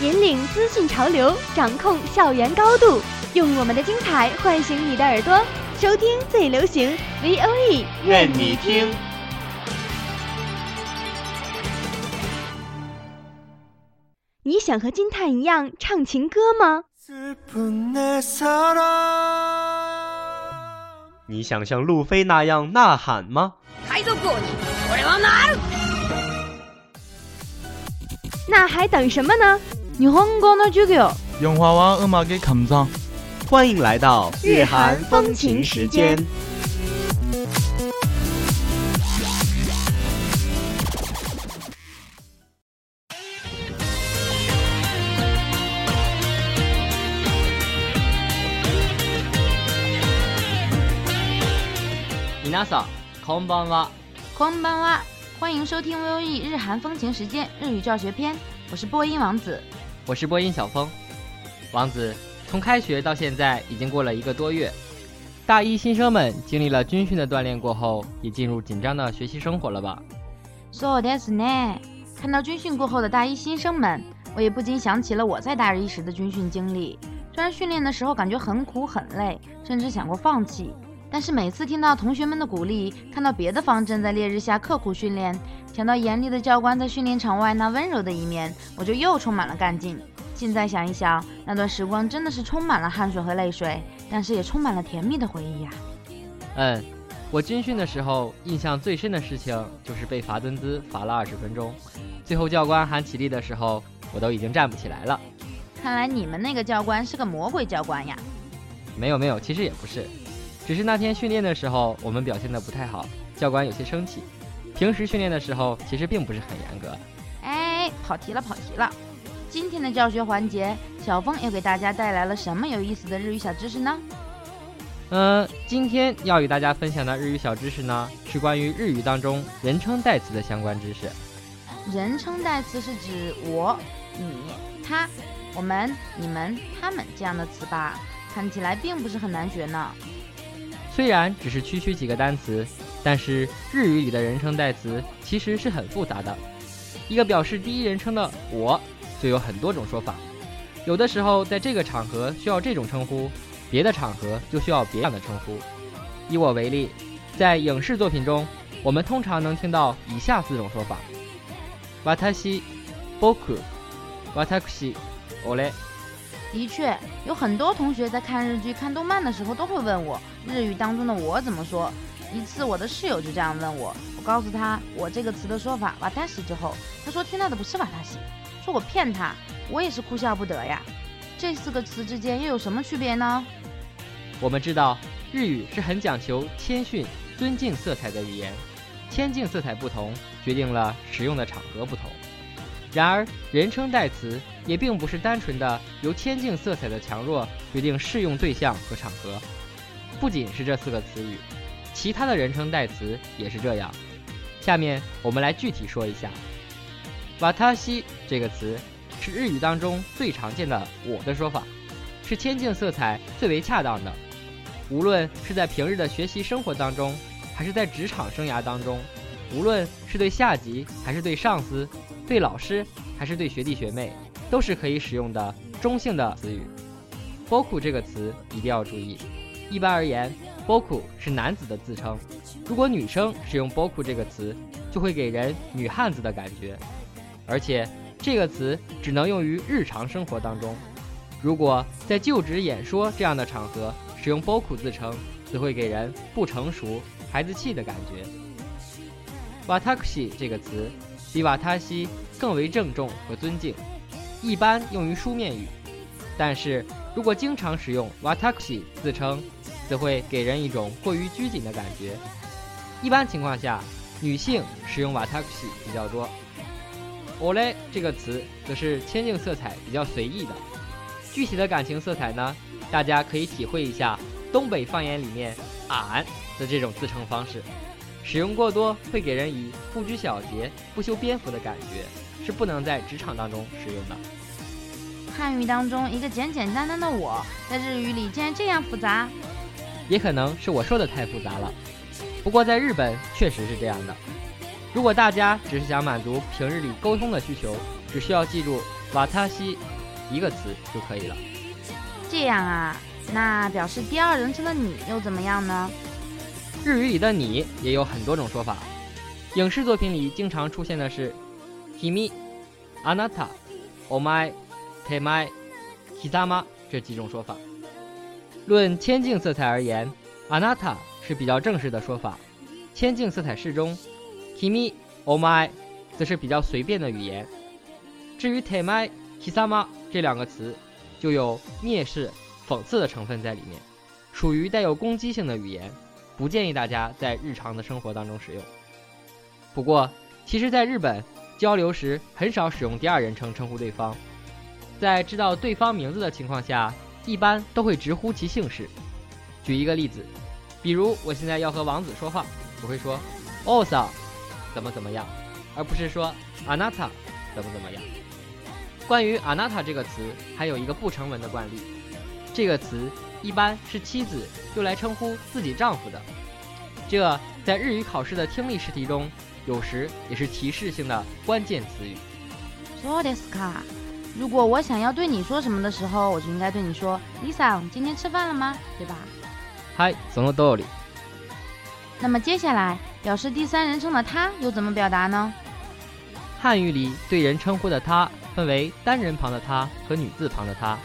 引领资讯潮流掌控校园高度用我们的精彩唤醒你的耳朵收听最流行 voe 愿你听。你想和金泰一样唱情歌吗？你想像路飞那样呐喊吗？那还等什么呢？日本語の授業 영화와 음악의 감상 欢迎来到日韩风情时间。皆さん、こんばんは。こんばんは，欢迎收听 VOE 日韩风情时间日语教学篇，我是播音王子。 我是播音小峰。王子，从开学到现在已经过了一个多月，大一新生们经历了军训的锻炼过后，也进入紧张的学习生活了吧？そうですね。看到军训过后的大一新生们，我也不禁想起了我在大一时的军训经历。虽然训练的时候感觉很苦很累，甚至想过放弃， 但是每次听到同学们的鼓励，看到别的方阵在烈日下刻苦训练，想到严厉的教官在训练场外那温柔的一面，我就又充满了干劲。现在想一想，那段时光真的是充满了汗水和泪水，但是也充满了甜蜜的回忆呀、嗯，我军训的时候印象最深的事情就是被罚蹲姿罚了二十分钟，最后教官喊起立的时候，我都已经站不起来了。看来你们那个教官是个魔鬼教官呀！没有没有，其实也不是，只是那天训练的时候我们表现的不太好，教官有些生气。平时训练的时候其实并不是很严格。哎，跑题了，跑题了。今天的教学环节，小峰又给大家带来了什么有意思的日语小知识呢？嗯，今天要与大家分享的日语小知识呢，是关于日语当中人称代词的相关知识。人称代词是指我、你、他、我们、你们、他们这样的词吧？看起来并不是很难学呢。虽然只是区区几个单词，但是日语里的人称代词其实是很复杂的。一个表示第一人称的“我”，就有很多种说法。有的时候在这个场合需要这种称呼，别的场合就需要别样的称呼。以我为例，在影视作品中，我们通常能听到以下四种说法：私、僕、私、俺。的确，有很多同学在看日剧、看动漫的时候都会问我日语当中的“我”怎么说。一次，我的室友就这样问我，我告诉他“我”这个词的说法“瓦塔西”之后，他说听到的不是瓦塔西，说我骗他，我也是哭笑不得呀。这四个词之间又有什么区别呢？我们知道，日语是很讲求谦逊、尊敬色彩的语言，谦敬色彩不同，决定了使用的场合不同。然而，人称代词也并不是单纯的由谦敬色彩的强弱决定适用对象和场合。不仅是这四个词语，其他的人称代词也是这样。下面我们来具体说一下。瓦塔西这个词是日语当中最常见的“我”的说法，是谦敬色彩最为恰当的。无论是在平日的学习生活当中，还是在职场生涯当中，无论是对下级还是对上司，对老师还是对学弟学妹，都是可以使用的中性的词语。boku 这个词一定要注意，一般而言，boku 是男子的自称，如果女生使用 boku 这个词，就会给人女汉子的感觉，而且这个词只能用于日常生活当中。如果在就职演说这样的场合使用 boku 自称，则会给人不成熟、孩子气的感觉。watashi 这个词比瓦塔西更为郑重和尊敬，一般用于书面语。但是如果经常使用 “watashi” 自称，则会给人一种过于拘谨的感觉。一般情况下，女性使用 “watashi” 比较多。ole 这个词则是谦敬色彩比较随意的，具体的感情色彩呢，大家可以体会一下东北方言里面“俺”的这种自称方式，使用过多会给人以不拘小节、不修边幅的感觉，是不能在职场当中使用的。汉语当中一个简简单单的“我”，在日语里竟然这样复杂，也可能是我说的太复杂了。不过在日本确实是这样的。如果大家只是想满足平日里沟通的需求，只需要记住“瓦塔西”一个词就可以了。这样啊，那表示第二人称的你又怎么样呢？日语里的你也有很多种说法，影视作品里经常出现的是 “kimi”、“anata”、“omai”、“temai”、“kisama” 这几种说法。论千境色彩而言，“anata” 是比较正式的说法，千境色彩适中。kimi omai 则是比较随便的语言。至于 temai kisama 这两个词，就有蔑视、讽刺的成分在里面，属于带有攻击性的语言，不建议大家在日常的生活当中使用。不过，其实，在日本交流时很少使用第二人称称呼对方，在知道对方名字的情况下，一般都会直呼其姓氏。举一个例子，比如我现在要和王子说话，我会说 osa。怎么怎么样，而不是说 anata 怎么怎么样。关于 anata 这个词，还有一个不成文的惯例，这个词一般是妻子用来称呼自己丈夫的。这在日语考试的听力试题中，有时也是提示性的关键词语。そうですか。 如果我想要对你说什么的时候，我就应该对你说：“Lisa，今天吃饭了吗？”对吧？嗨，その通り。那么接下来。表示第三人称的他又怎么表达呢？汉语里对人称呼的他分为单人旁的他和女字旁的他，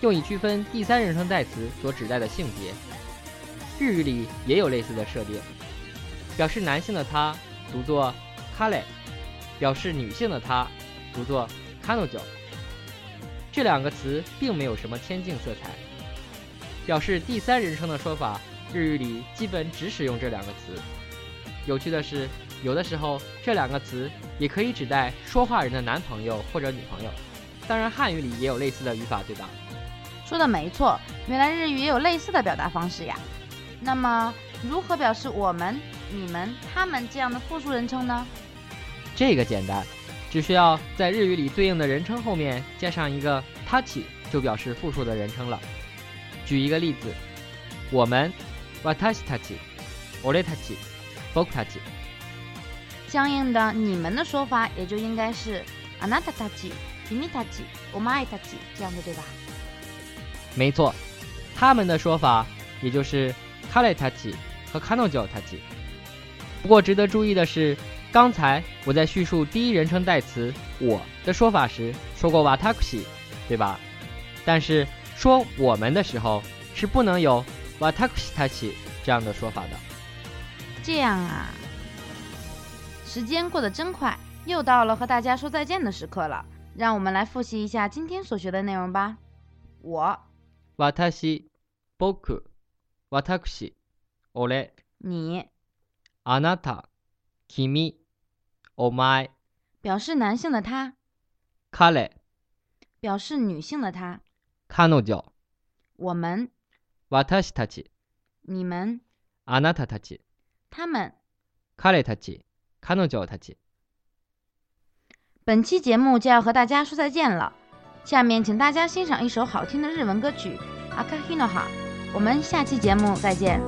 用以区分第三人称代词所指代的性别。日语里也有类似的设定，表示男性的他读作 kale，表示女性的他读作 kanojo。 这两个词并没有什么天境色彩。表示第三人称的说法，日语里基本只使用这两个词。有趣的是，有的时候这两个词也可以指代说话人的男朋友或者女朋友。当然，汉语里也有类似的语法，对吧？说的没错，原来日语也有类似的表达方式呀。那么，如何表示我们、你们、他们这样的复数人称呢？这个简单，只需要在日语里对应的人称后面加上一个“他起”，就表示复数的人称了。举一个例子，我们私たち、俺たち、僕たち。相应的，你们的说法也就应该是“あなたたち、君たち、お前たち”这样的，对吧？没错，他们的说法也就是“彼たち”和“彼女たち”。不过值得注意的是，刚才我在叙述第一人称代词我的说法时说过 watakushi，对吧？但是说我们的时候是不能有 watakushi tachi 这样的说法的。这样啊，时间过得真快，又到了和大家说再见的时刻了。让我们来复习一下今天所学的内容吧。我，私、僕、私、俺。你，あなた、君、 お前。表示男性的他。彼。表示女性的他。彼女。我们。私たち。你们。あなたたち。他们，彼たち、彼女たち。本期节目就要和大家说再见了，下面请大家欣赏一首好听的日文歌曲《阿卡希诺哈》。我们下期节目再见。